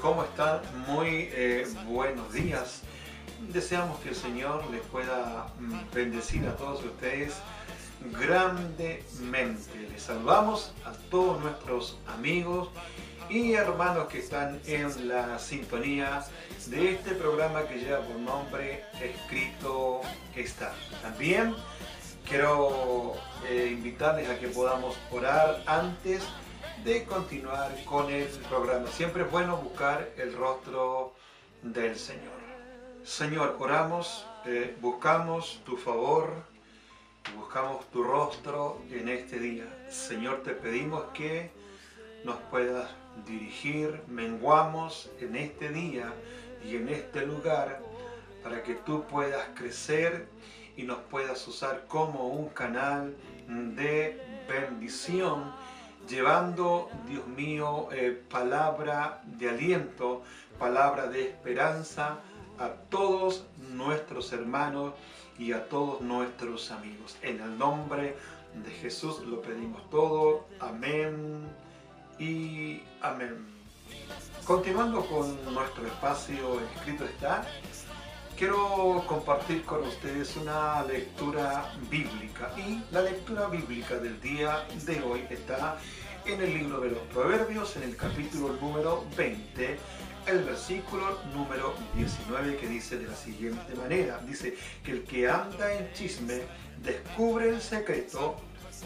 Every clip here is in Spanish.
¿cómo están? Muy eh, buenos días. Deseamos que el Señor les pueda mm, bendecir a todos ustedes grandemente. Les saludamos a todos nuestros amigos y hermanos que están en la sintonía de este programa que lleva por nombre Escrito está. También quiero eh, invitarles a que podamos orar antes continuar con el programa. Siempre es bueno buscar el rostro del Señor. Señor, oramos, eh, buscamos tu favor, buscamos tu rostro en este día. Señor, te pedimos que nos puedas dirigir, menguamos en este día y en este lugar para que tú puedas crecer y nos puedas usar como un canal de bendición llevando, Dios mío, eh, palabra de aliento, palabra de esperanza a todos nuestros hermanos y a todos nuestros amigos. En el nombre de Jesús lo pedimos todo. Amén y amén. Continuando con nuestro espacio escrito está, quiero compartir con ustedes una lectura bíblica y la lectura bíblica del día de hoy está en el libro de los Proverbios, en el capítulo número 20, el versículo número 19 que dice de la siguiente manera, dice que el que anda en chisme descubre el secreto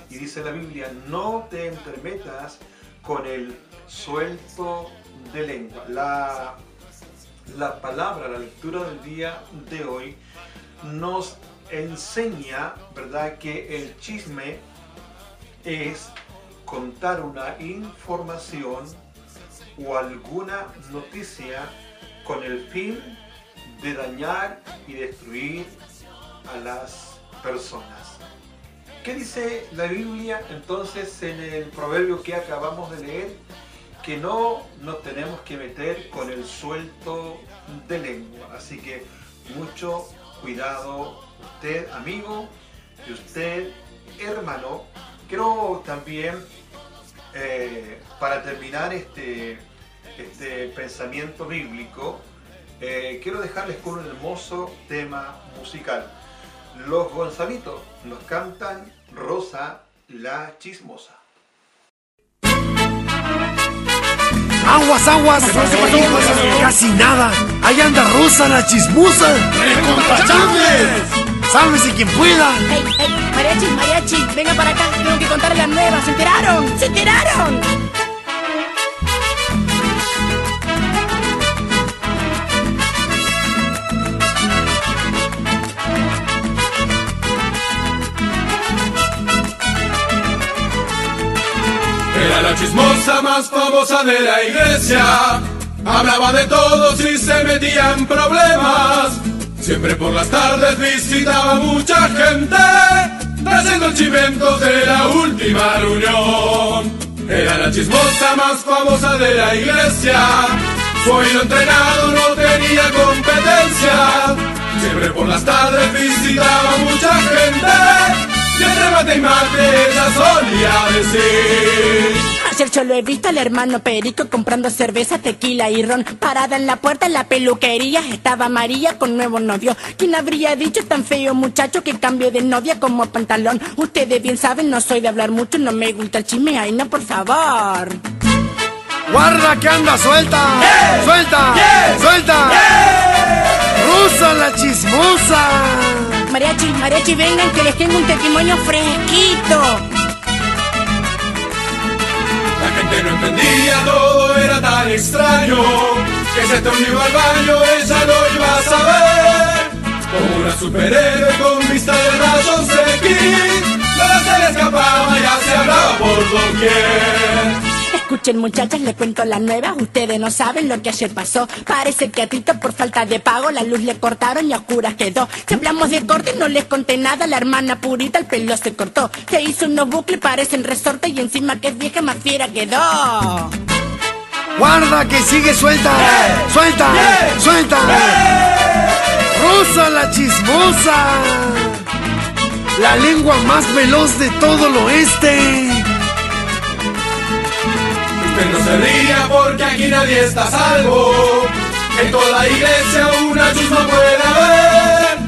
y dice la Biblia, no te entremetas con el suelto de lengua. La palabra, la lectura del día de hoy nos enseña, ¿verdad?, que el chisme es contar una información o alguna noticia con el fin de dañar y destruir a las personas. ¿Qué dice la Biblia entonces en el proverbio que acabamos de leer? Que no nos tenemos que meter con el suelto de lengua. Así que mucho cuidado usted amigo y usted hermano. Quiero también eh, para terminar este, este pensamiento bíblico, eh, quiero dejarles con un hermoso tema musical. Los Gonzalitos nos cantan Rosa la Chismosa. Aguas, aguas, casi nada. Ahí anda Rosa la chismosa. ¡Sálvese quien pueda! ¡Hey, hey! ¡Mariachi, mariachi! ¡Venga para acá! Tengo que contarle la nueva. ¿Se enteraron? ¡Se enteraron! Chismosa más famosa de la iglesia. Hablaba de todos y se metía en problemas. Siempre por las tardes visitaba mucha gente, trayendo chimentos de la última reunión. Era la chismosa más famosa de la iglesia, su oído entrenado no tenía competencia. Siempre por las tardes visitaba mucha gente, y entre mate y mate ella solía decir. Ayer yo lo he visto al hermano Perico comprando cerveza, tequila y ron. Parada en la puerta de la peluquería estaba María con nuevo novio. ¿Quién habría dicho tan feo muchacho que cambie de novia como pantalón? Ustedes bien saben, no soy de hablar mucho, no me gusta el chisme. Ay, no, por favor. ¡Guarda que anda suelta! ¡Suelta! ¡Suelta! ¡Rusa la chismosa! Mariachi, mariachi, vengan que les tengo un testimonio fresquito. Gente no entendía, todo era tan extraño Que se tornó al baño, ella lo iba a saber. Como una superhéroe con vista de rayos X Nada se le escapaba, ya se hablaba por doquier Escuchen muchachas, les cuento la nueva, ustedes no saben lo que ayer pasó. Parece que a Tito por falta de pago la luz le cortaron y a oscuras quedó. Si hablamos de corte no les conté nada, la hermana purita el pelo se cortó. Se hizo unos bucles, parecen resorte y encima que es vieja más fiera quedó. ¡Guarda que sigue suelta! ¡Suelta! ¡Suelta! ¡Rosa la chismosa! La lengua más veloz de todo el oeste. Usted no se ría porque aquí nadie está salvo. En toda iglesia una chusma puede haber.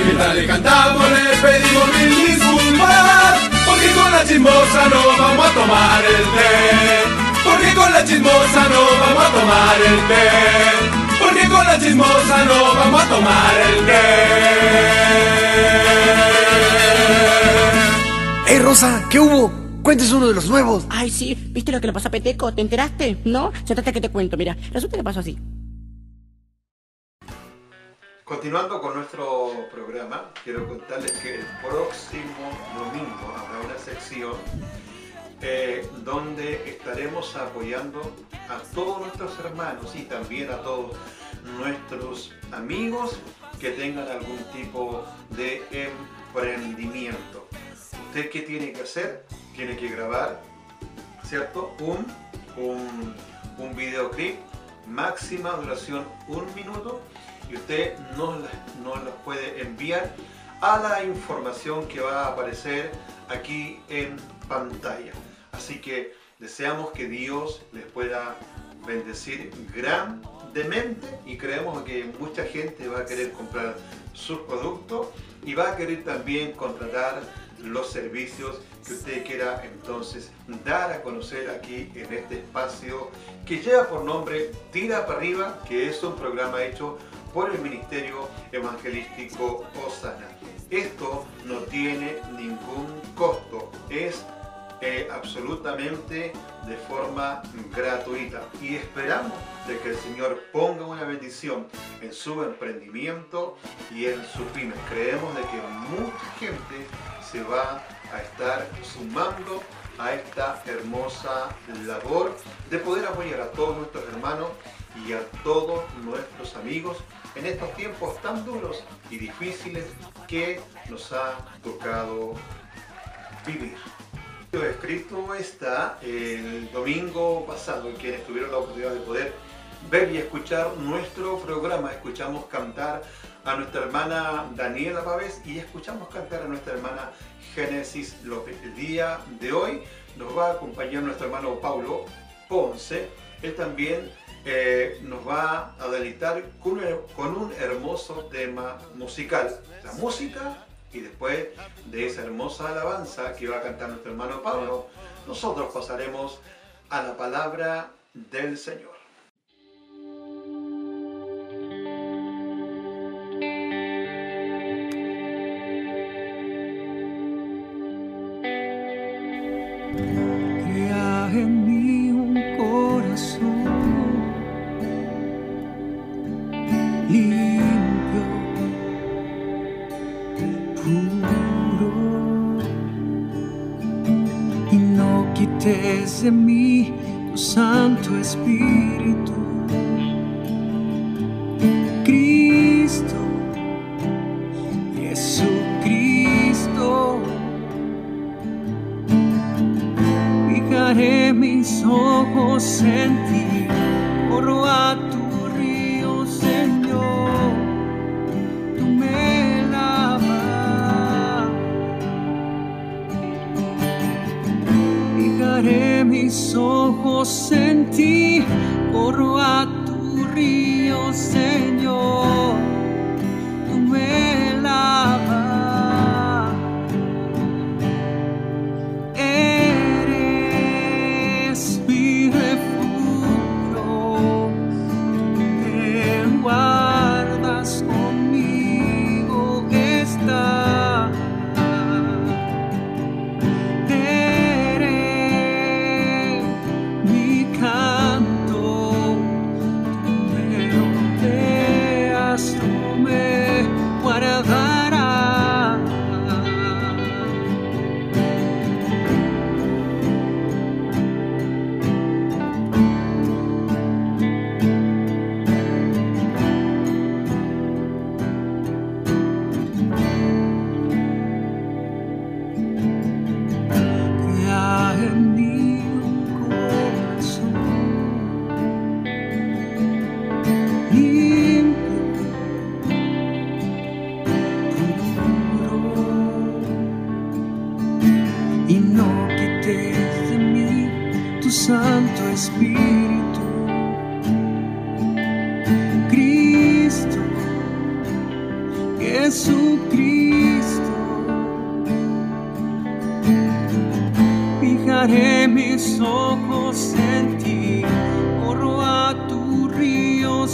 Y mientras le cantamos le pedimos mil disculpas. Porque con la chismosa no vamos a tomar el té. Porque con la chismosa no vamos a tomar el té. Porque con la chismosa no vamos a tomar el té. ¡Ey, Rosa! ¿Qué hubo? Cuentes uno de los nuevos. Ay, sí, ¿viste lo que le pasó a Peteco? ¿Te enteraste? ¿No? Se trata que te cuento, mira. Resulta que pasó así. Continuando con nuestro programa, quiero contarles que el próximo domingo habrá una sección eh, donde estaremos apoyando a todos nuestros hermanos y también a todos nuestros amigos que tengan algún tipo de emprendimiento. ¿Usted qué tiene que hacer? Tiene que grabar, ¿cierto? Un, un, un videoclip, máxima duración un minuto y usted nos las, puede enviar a la información que va a aparecer aquí en pantalla. Así que deseamos que Dios les pueda bendecir grandemente y creemos que mucha gente va a querer comprar sus productos y va a querer también contratar los servicios que usted quiera entonces dar a conocer aquí en este espacio que lleva por nombre Tira para arriba, que es un programa hecho por el Ministerio Evangelístico Osana. Esto no tiene ningún costo, es eh, absolutamente de forma gratuita y esperamos de que el Señor ponga una bendición en su emprendimiento y en su pyme. Creemos de que mucha gente se va a estar sumando a esta hermosa labor de poder apoyar a todos nuestros hermanos y a todos nuestros amigos en estos tiempos tan duros y difíciles que nos ha tocado vivir. Escrito está el domingo pasado, en quienes tuvieron la oportunidad de poder ver y escuchar nuestro programa. Escuchamos cantar a nuestra hermana Daniela Pávez y escuchamos cantar a nuestra hermana Génesis. El día de hoy nos va a acompañar nuestro hermano Paulo Ponce. Él también eh, nos va a deleitar con con un hermoso tema musical. La música y después de esa hermosa alabanza que va a cantar nuestro hermano Pablo, nosotros pasaremos a la palabra del Señor. Fijaré mis ojos en ti, corro a tu río,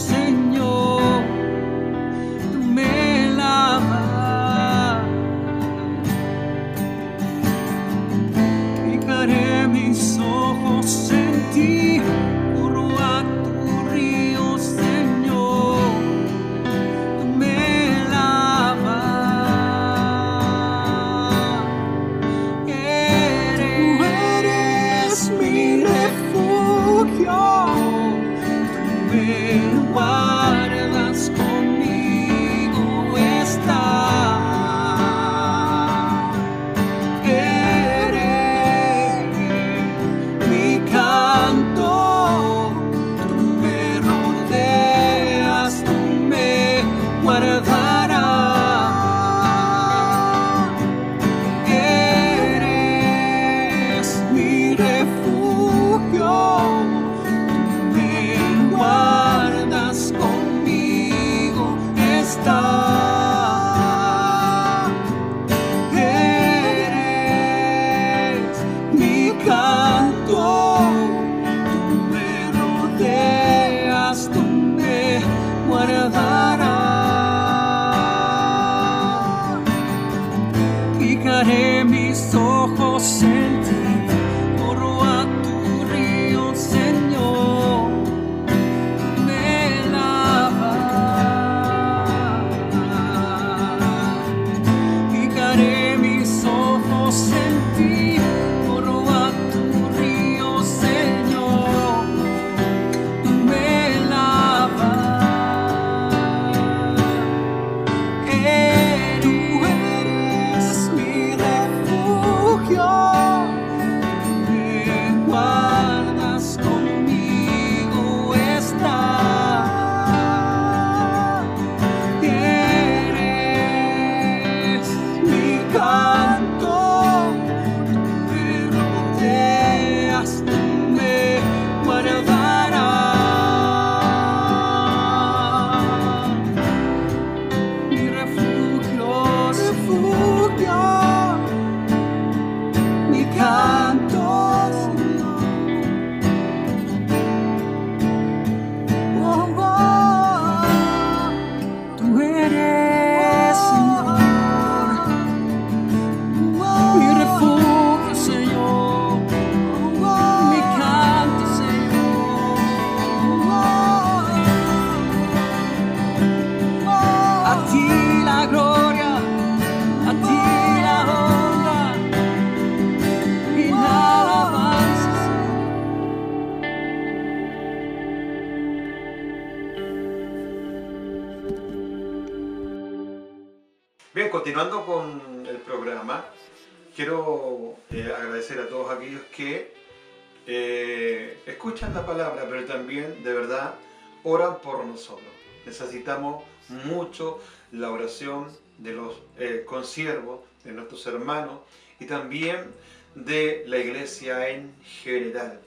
nosotros. Necesitamos mucho la oración de los eh, consiervos, de nuestros hermanos y también de la iglesia en general.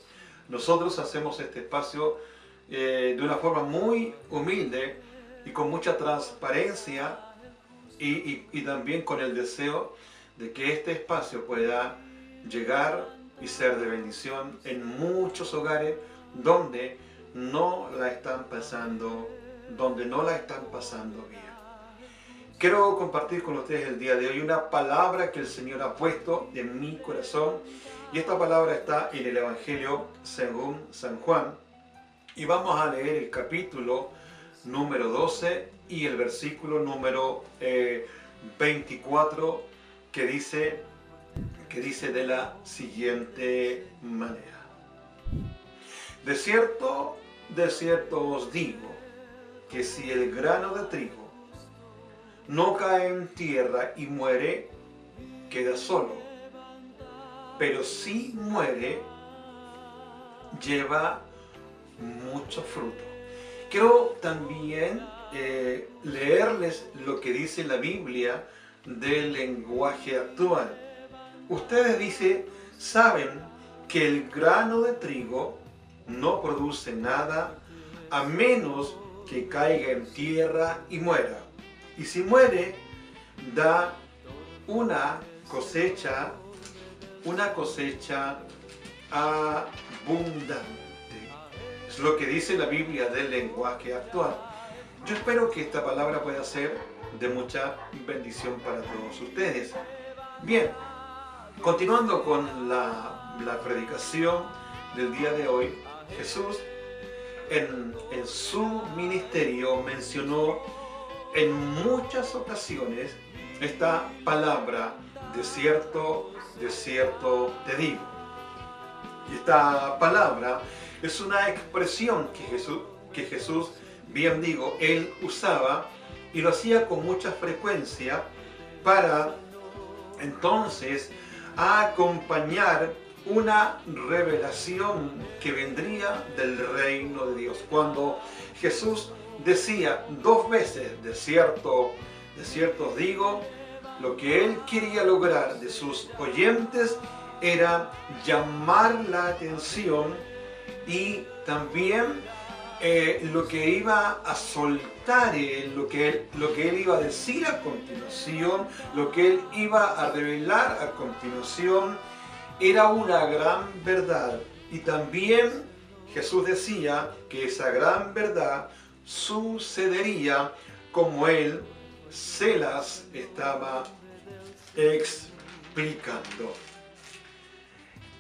Nosotros hacemos este espacio eh, de una forma muy humilde y con mucha transparencia y, también con el deseo de que este espacio pueda llegar y ser de bendición en muchos hogares donde no la están pasando, donde no la están pasando bien. Quiero compartir con ustedes el día de hoy una palabra que el Señor ha puesto en mi corazón y esta palabra está en el Evangelio según San Juan y vamos a leer el capítulo número 12 y el versículo número eh, 24 que dice, que dice de la siguiente manera. De cierto, de cierto os digo que si el grano de trigo no cae en tierra y muere, queda solo. Pero si muere, lleva mucho fruto. Quiero también eh, leerles lo que dice la Biblia del lenguaje actual. Ustedes dicen, saben que el grano de trigo no produce nada a menos que caiga en tierra y muera. Y si muere, da una cosecha, una cosecha abundante. Es lo que dice la Biblia del lenguaje actual. Yo espero que esta palabra pueda ser de mucha bendición para todos ustedes. Bien, continuando con la, la predicación del día de hoy, Jesús en, su ministerio mencionó en muchas ocasiones esta palabra, de cierto, de cierto te digo. Y esta palabra es una expresión que Jesús, que Jesús, bien digo, él usaba y lo hacía con mucha frecuencia para entonces acompañar una revelación que vendría del reino de Dios. Cuando Jesús decía dos veces, de cierto, de cierto digo, lo que él quería lograr de sus oyentes era llamar la atención y también eh, lo que iba a soltar lo que él, lo que él iba a decir a continuación, lo que él iba a revelar a continuación, era una gran verdad. Y también Jesús decía que esa gran verdad sucedería como él se las estaba explicando.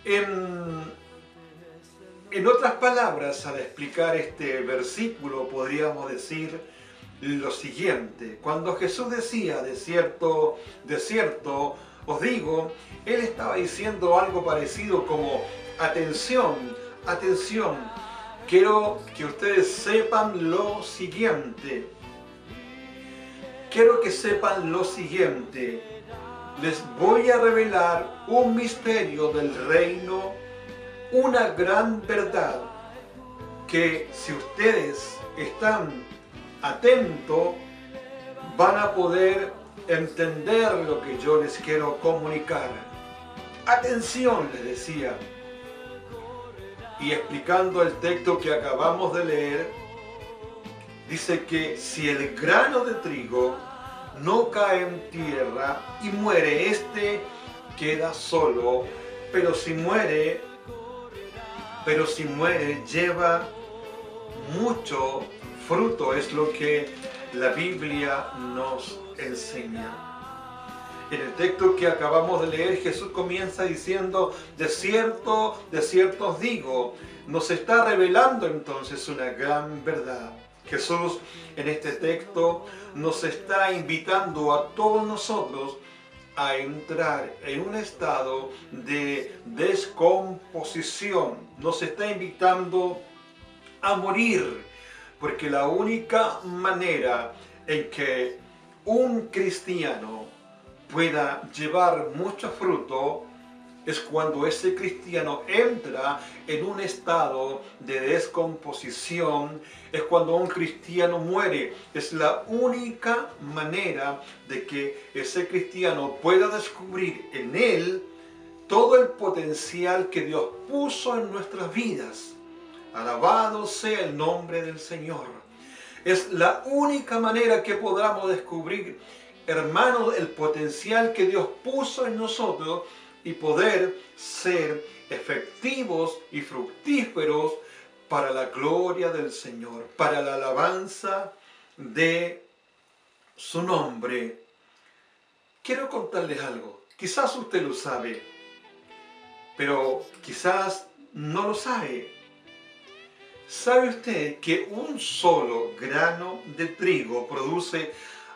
En, en otras palabras, al explicar este versículo, podríamos decir lo siguiente. Cuando Jesús decía, de cierto, de cierto, os digo, Él estaba diciendo algo parecido como, atención, atención, quiero que ustedes sepan lo siguiente. Quiero que sepan lo siguiente. Les voy a revelar un misterio del reino, una gran verdad que si ustedes están atentos, van a poder entender lo que yo les quiero comunicar. Atención, les decía. Y explicando el texto que acabamos de leer, dice que si el grano de trigo no cae en tierra y muere, este queda solo, pero si muere, pero si muere, lleva mucho fruto, es lo que la Biblia nos enseña. En el texto que acabamos de leer, Jesús comienza diciendo, de cierto, de cierto os digo, nos está revelando entonces una gran verdad. Jesús en este texto nos está invitando a todos nosotros a entrar en un estado de descomposición. Nos está invitando a morir, porque la única manera en que un cristiano pueda llevar mucho fruto es cuando ese cristiano entra en un estado de descomposición, es cuando un cristiano muere. Es la única manera de que ese cristiano pueda descubrir en él todo el potencial que Dios puso en nuestras vidas. Alabado sea el nombre del Señor. Es la única manera que podamos descubrir, hermanos, el potencial que Dios puso en nosotros y poder ser efectivos y fructíferos para la gloria del Señor, para la alabanza de su nombre. Quiero contarles algo. Quizás usted lo sabe, pero quizás no lo sabe. ¿Sabe usted que un solo grano de trigo produce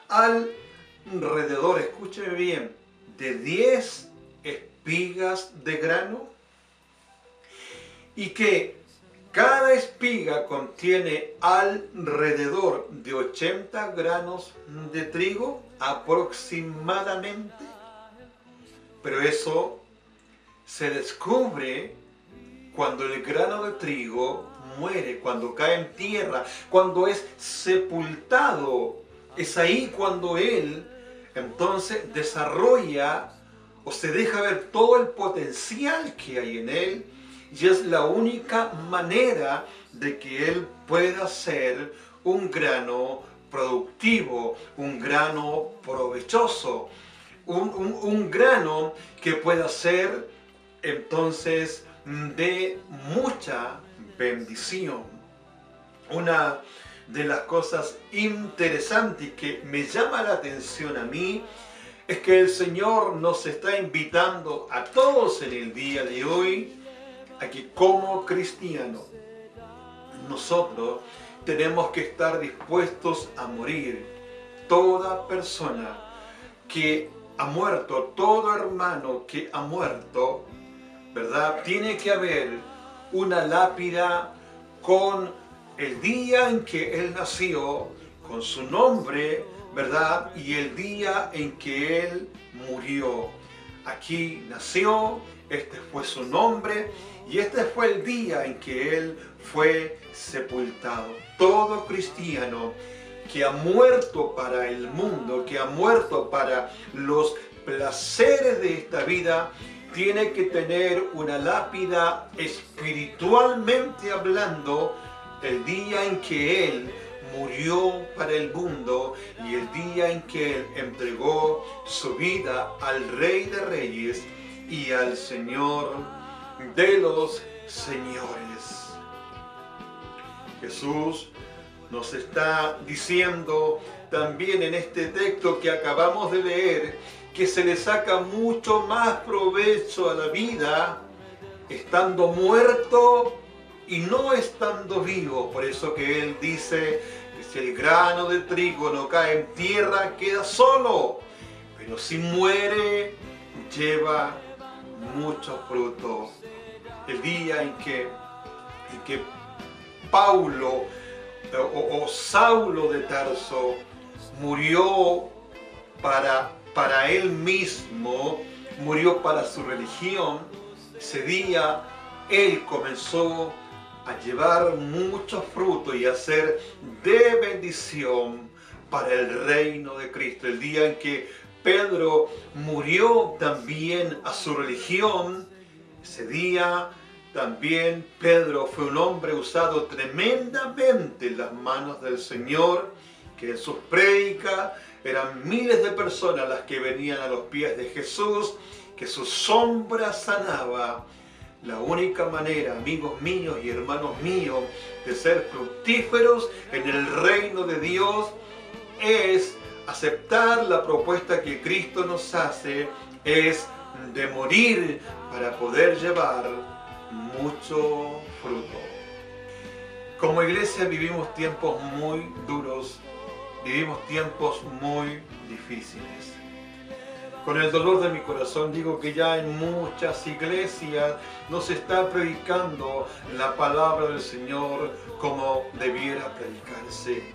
alrededor, escúcheme bien, de 10 espigas de grano? Y que cada espiga contiene alrededor de 80 granos de trigo aproximadamente. Pero eso se descubre cuando el grano de trigo muere, cuando cae en tierra, cuando es sepultado. Es ahí cuando Él entonces desarrolla o se deja ver todo el potencial que hay en Él y es la única manera de que Él pueda ser un grano productivo, un grano provechoso, un, un grano que pueda ser entonces de mucha bendición. Una de las cosas interesantes que me llama la atención a mí es que el Señor nos está invitando a todos en el día de hoy a que como cristianos nosotros tenemos que estar dispuestos a morir. Toda persona que ha muerto, todo hermano que ha muerto, ¿verdad? Tiene que haber una lápida con el día en que él nació, con su nombre, ¿verdad? Y el día en que él murió. Aquí nació, este fue su nombre y este fue el día en que él fue sepultado. Todo cristiano que ha muerto para el mundo, que ha muerto para los placeres de esta vida, tiene que tener una lápida espiritualmente hablando el día en que Él murió para el mundo y el día en que Él entregó su vida al Rey de Reyes y al Señor de los Señores. Jesús nos está diciendo también en este texto que acabamos de leer que se le saca mucho más provecho a la vida estando muerto y no estando vivo. Por eso que él dice que si el grano de trigo no cae en tierra, queda solo. Pero si muere, lleva mucho fruto. El día en que, en que Paulo o, o Saulo de Tarso murió para, para él mismo, murió para su religión, ese día él comenzó a llevar mucho fruto y a ser de bendición para el reino de Cristo. El día en que Pedro murió también a su religión, ese día también Pedro fue un hombre usado tremendamente en las manos del Señor, que en sus prédicas eran miles de personas las que venían a los pies de Jesús, que su sombra sanaba la única manera, amigos míos y hermanos míos, de ser fructíferos en el reino de Dios es aceptar la propuesta que Cristo nos hace, es de morir para poder llevar mucho fruto. Como iglesia vivimos tiempos muy duros, vivimos tiempos muy difíciles. Con el dolor de mi corazón digo que ya en muchas iglesias no se está predicando la palabra del Señor como debiera predicarse.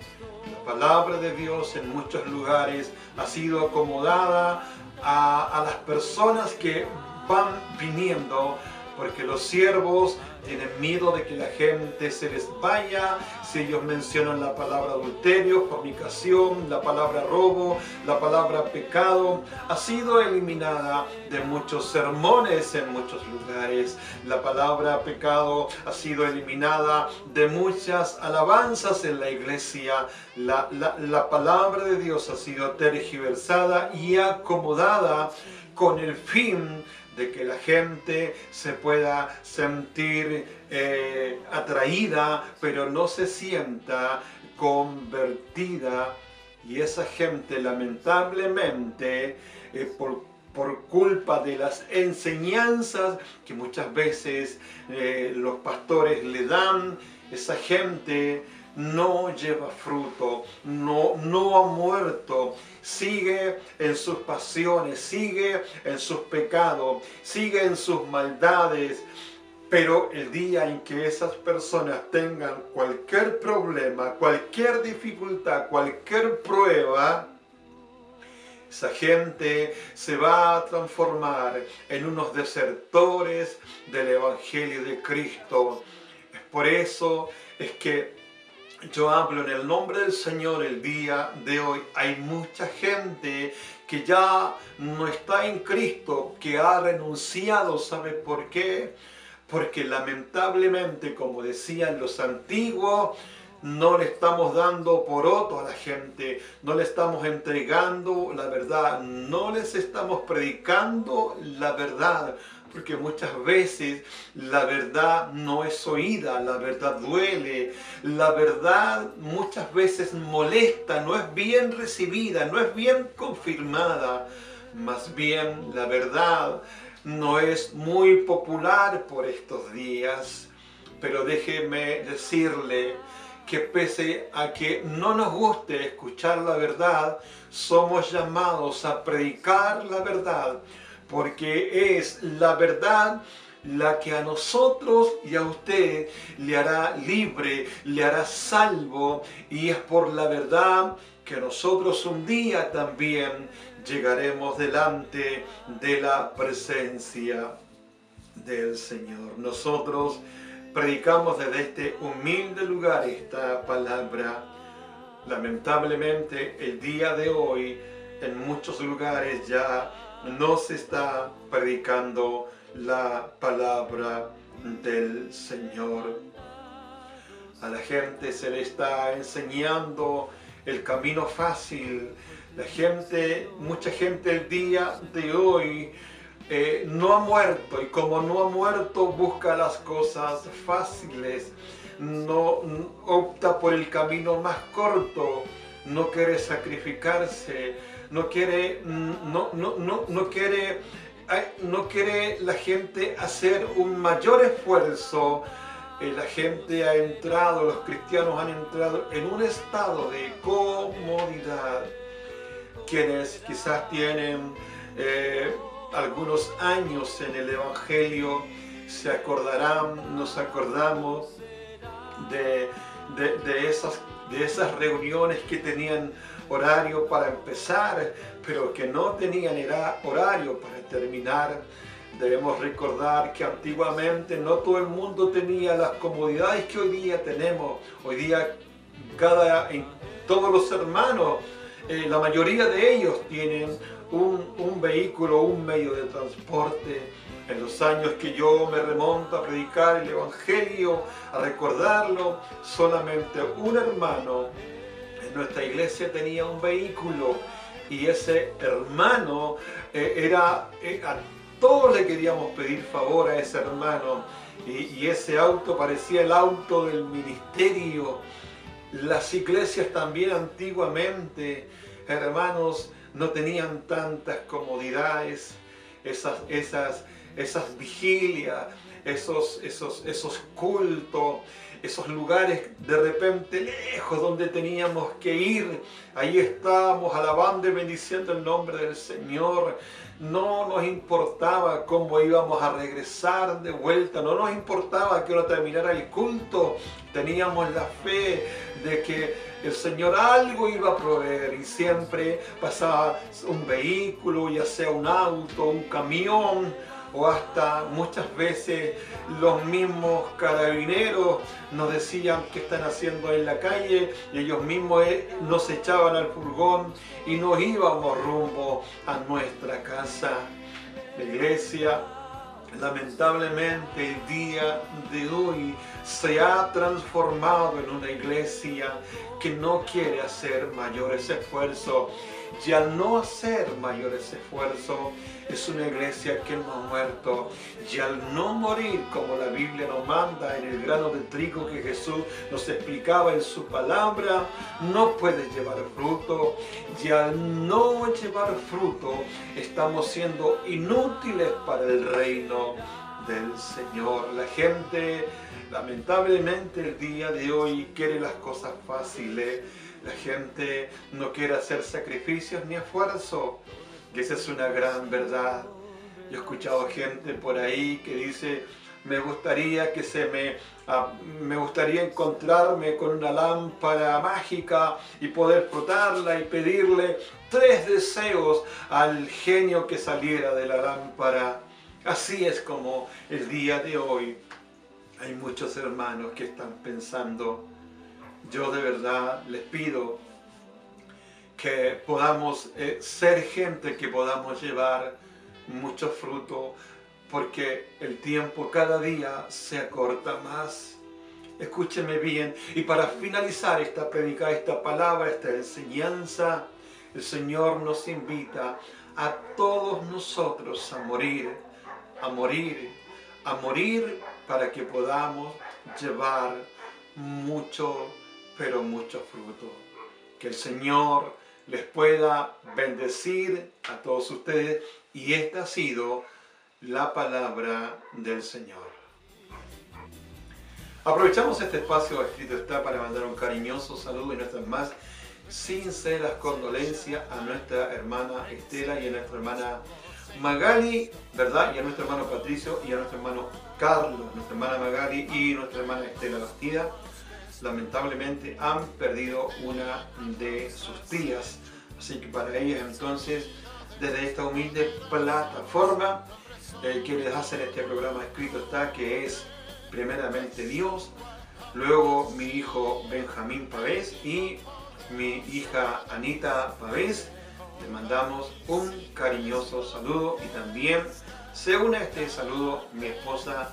La palabra de Dios en muchos lugares ha sido acomodada a, las personas que van viniendo porque los siervos tienen miedo de que la gente se les vaya si ellos mencionan la palabra adulterio, fornicación, la palabra robo, la palabra pecado. Ha sido eliminada de muchos sermones en muchos lugares. La palabra pecado ha sido eliminada de muchas alabanzas en la iglesia. La, la palabra de Dios ha sido tergiversada y acomodada con el fin de que la gente se pueda sentir eh, atraída, pero no se sienta convertida. Y esa gente lamentablemente, eh, por, por, culpa de las enseñanzas que muchas veces eh, los pastores le dan, esa gente no lleva fruto, no, no ha muerto, sigue en sus pasiones, sigue en sus pecados, sigue en sus maldades. Pero el día en que esas personas tengan cualquier problema, cualquier dificultad, cualquier prueba, esa gente se va a transformar en unos desertores del Evangelio de Cristo. Es por eso es que yo hablo en el nombre del Señor el día de hoy. Hay mucha gente que ya no está en Cristo, que ha renunciado. ¿Sabe por qué? porque lamentablemente, como decían los antiguos, no le estamos dando poroto a la gente, no le estamos entregando la verdad, no les estamos predicando la verdad, porque muchas veces la verdad no es oída, la verdad duele, la verdad muchas veces molesta, no es bien recibida, no es bien confirmada, más bien la verdad no es muy popular por estos días, pero déjeme decirle que pese a que no nos guste escuchar la verdad, somos llamados a predicar la verdad, porque es la verdad la que a nosotros y a usted le hará libre, le hará salvo, y es por la verdad que nosotros un día también llegaremos delante de la presencia del Señor. Nosotros predicamos desde este humilde lugar esta palabra. Lamentablemente el día de hoy en muchos lugares ya no se está predicando la palabra del Señor. A la gente se le está enseñando el camino fácil, la gente, mucha gente el día de hoy eh, no ha muerto y como no ha muerto busca las cosas fáciles, no opta por el camino más corto, no quiere sacrificarse, no quiere, no, no, no, no quiere, no quiere la gente hacer un mayor esfuerzo. Eh, la gente ha entrado, los cristianos han entrado en un estado de comodidad quienes quizás tienen eh, algunos años en el Evangelio se acordarán, nos acordamos de, esas, de esas reuniones que tenían horario para empezar, pero que no tenían horario para terminar. Debemos recordar que antiguamente no todo el mundo tenía las comodidades que hoy día tenemos. Hoy día cada, todos los hermanos eh, la mayoría de ellos tienen un, vehículo, un medio de transporte. En los años que yo me remonto a predicar el Evangelio, a recordarlo, solamente un hermano en nuestra iglesia tenía un vehículo y ese hermano eh, era, eh, a todos le queríamos pedir favor a ese hermano y, ese auto parecía el auto del ministerio. Las iglesias también antiguamente, hermanos, no tenían tantas comodidades, esas, esas, esas vigilias, esos, esos, esos cultos, esos lugares de repente lejos donde teníamos que ir. Ahí estábamos alabando y bendiciendo el nombre del Señor. No nos importaba cómo íbamos a regresar de vuelta, no nos importaba que hora terminara el culto. Teníamos la fe de que el Señor algo iba a proveer y siempre pasaba un vehículo, ya sea un auto, un camión o hasta muchas veces los mismos carabineros nos decían qué están haciendo en la calle y ellos mismos eh, nos echaban al furgón y nos íbamos rumbo a nuestra casa. La iglesia lamentablemente el día de hoy se ha transformado en una iglesia que no quiere hacer mayores esfuerzos y al no hacer mayores esfuerzos es una iglesia que no ha muerto y al no morir como la Biblia nos manda en el grano de trigo que Jesús nos explicaba en su palabra, no puede llevar fruto y al no llevar fruto estamos siendo inútiles para el reino del Señor. La gente lamentablemente el día de hoy quiere las cosas fáciles. La gente no quiere hacer sacrificios ni esfuerzo. Y esa es una gran verdad. Yo he escuchado gente por ahí que dice, me gustaría que se me, me gustaría encontrarme con una lámpara mágica y poder frotarla y pedirle tres deseos al genio que saliera de la lámpara. Así es como el día de hoy hay muchos hermanos que están pensando, yo de verdad les pido que podamos eh, ser gente que podamos llevar mucho fruto, porque el tiempo cada día se acorta más. Escúcheme bien. Y para finalizar esta predica, esta palabra, esta enseñanza, el Señor nos invita a todos nosotros a morir, a morir, a morir para que podamos llevar mucho, pero mucho fruto. Que el Señor les pueda bendecir a todos ustedes y esta ha sido la palabra del Señor. Aprovechamos este espacio escrito está para mandar un cariñoso saludo y nuestras más sinceras condolencias a nuestra hermana Estela y a nuestra hermana Magali, ¿verdad? Y a nuestro hermano Patricio y a nuestro hermano Carlos, nuestra hermana Magali y nuestra hermana Estela Bastida. Lamentablemente han perdido una de sus tías. Así que para ellas entonces, desde esta humilde plataforma eh, que les hacen este programa escrito está, que es primeramente Dios, luego mi hijo Benjamín Pavés y mi hija Anita Pavés. Les mandamos un cariñoso saludo y también se une a este saludo mi esposa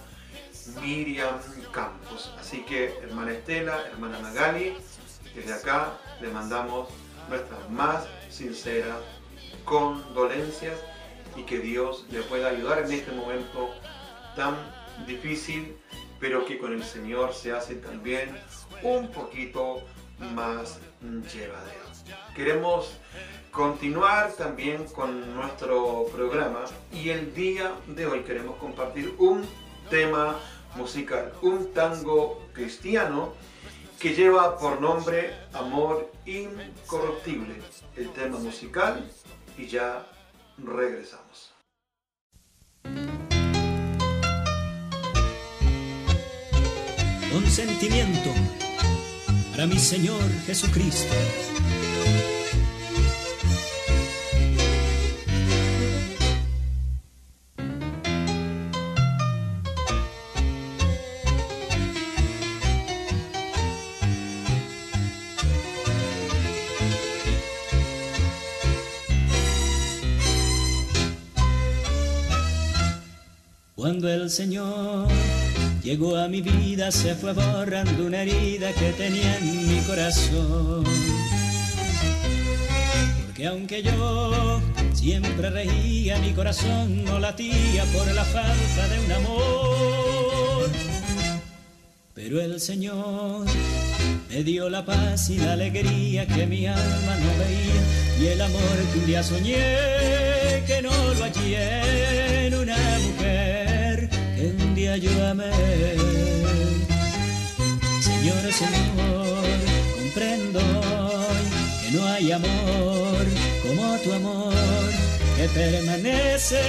Miriam Campos. Así que hermana Estela, hermana Magali, desde acá le mandamos nuestras más sinceras condolencias y que Dios le pueda ayudar en este momento tan difícil, pero que con el Señor se hace también un poquito más llevadero. Queremos continuar también con nuestro programa y el día de hoy queremos compartir un tema musical, un tango cristiano que lleva por nombre Amor Incorruptible, el tema musical y ya regresamos. Con sentimiento para mi Señor Jesucristo. El Señor llegó a mi vida se fue borrando una herida que tenía en mi corazón. Porque aunque yo siempre reía, mi corazón no latía por la falta de un amor. Pero el Señor me dio la paz y la alegría que mi alma no veía y el amor que un día soñé que no lo hallé amé. Señor, Señor, comprendo que no hay amor como tu amor que permanece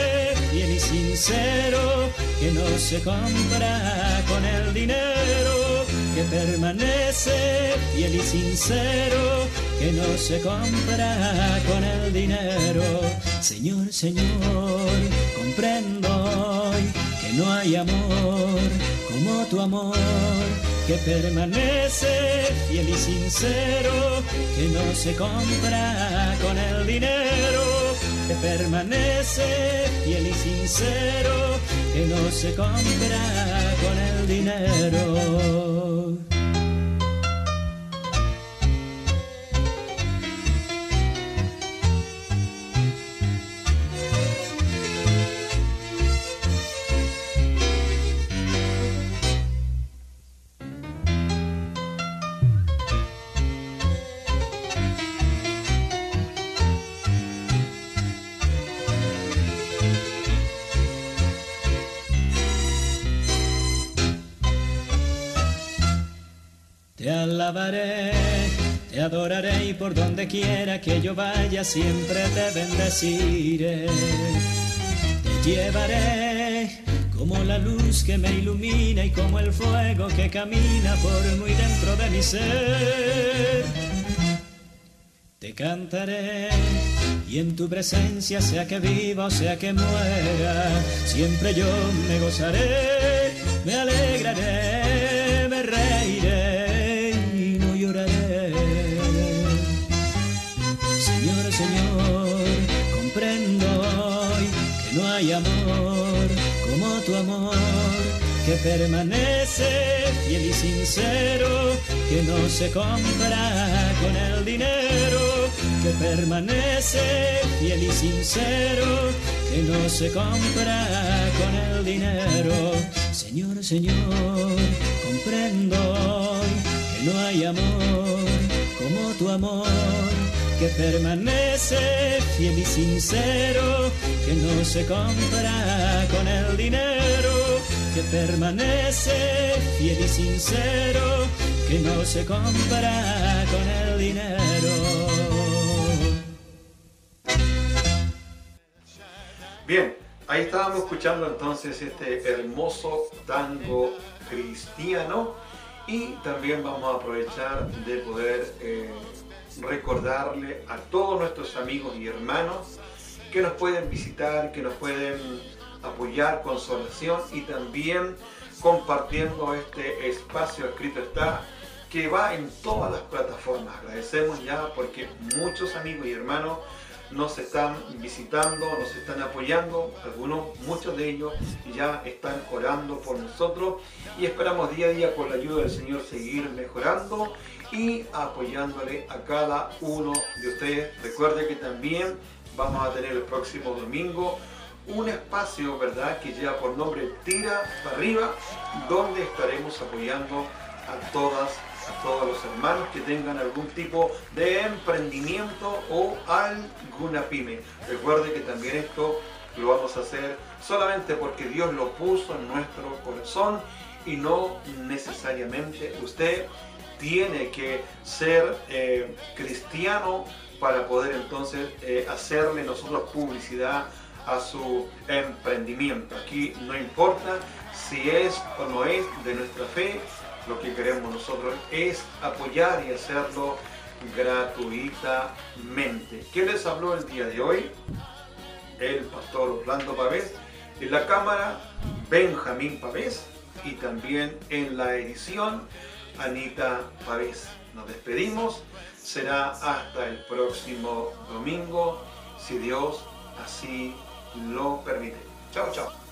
fiel y sincero, que no se compra con el dinero, que permanece fiel y sincero, que no se compra con el dinero. Señor, Señor, comprendo no hay amor como tu amor, que permanece fiel y sincero, que no se compra con el dinero, que permanece fiel y sincero, que no se compra con el dinero. Alabaré, te adoraré y por donde quiera que yo vaya siempre te bendeciré. Te llevaré como la luz que me ilumina y como el fuego que camina por muy dentro de mi ser. Te cantaré y en tu presencia, sea que viva o sea que muera, siempre yo me gozaré, me alegraré, tu amor, que permanece fiel y sincero, que no se compra con el dinero, que permanece fiel y sincero, que no se compra con el dinero. Señor, Señor, comprendo que no hay amor como tu amor que permanece fiel y sincero, que no se compra con el dinero, que permanece fiel y sincero, que no se compra con el dinero. Bien, ahí estábamos escuchando entonces este hermoso tango cristiano y también vamos a aprovechar de poder eh, recordarle a todos nuestros amigos y hermanos que nos pueden visitar, que nos pueden apoyar con su oración y también compartiendo este espacio escrito está que va en todas las plataformas. Agradecemos ya porque muchos amigos y hermanos nos están visitando, nos están apoyando, algunos, muchos de ellos ya están orando por nosotros y esperamos día a día con la ayuda del Señor seguir mejorando y apoyándole a cada uno de ustedes. Recuerde que también vamos a tener el próximo domingo un espacio, ¿verdad?, que lleva por nombre Tira para arriba, donde estaremos apoyando a todas, a todos los hermanos que tengan algún tipo de emprendimiento o alguna pyme. Recuerde que también esto lo vamos a hacer solamente porque Dios lo puso en nuestro corazón y no necesariamente usted tiene que ser eh, cristiano para poder entonces eh, hacerle nosotros publicidad a su emprendimiento. Aquí no importa si es o no es de nuestra fe, lo que queremos nosotros es apoyar y hacerlo gratuitamente. ¿Quién les habló el día de hoy? El pastor Orlando Pavés. En la cámara, Benjamín Pavés. Y también en la edición, Anita Pavés. Nos despedimos. Será hasta el próximo domingo, si Dios así lo permite. Chao, chao.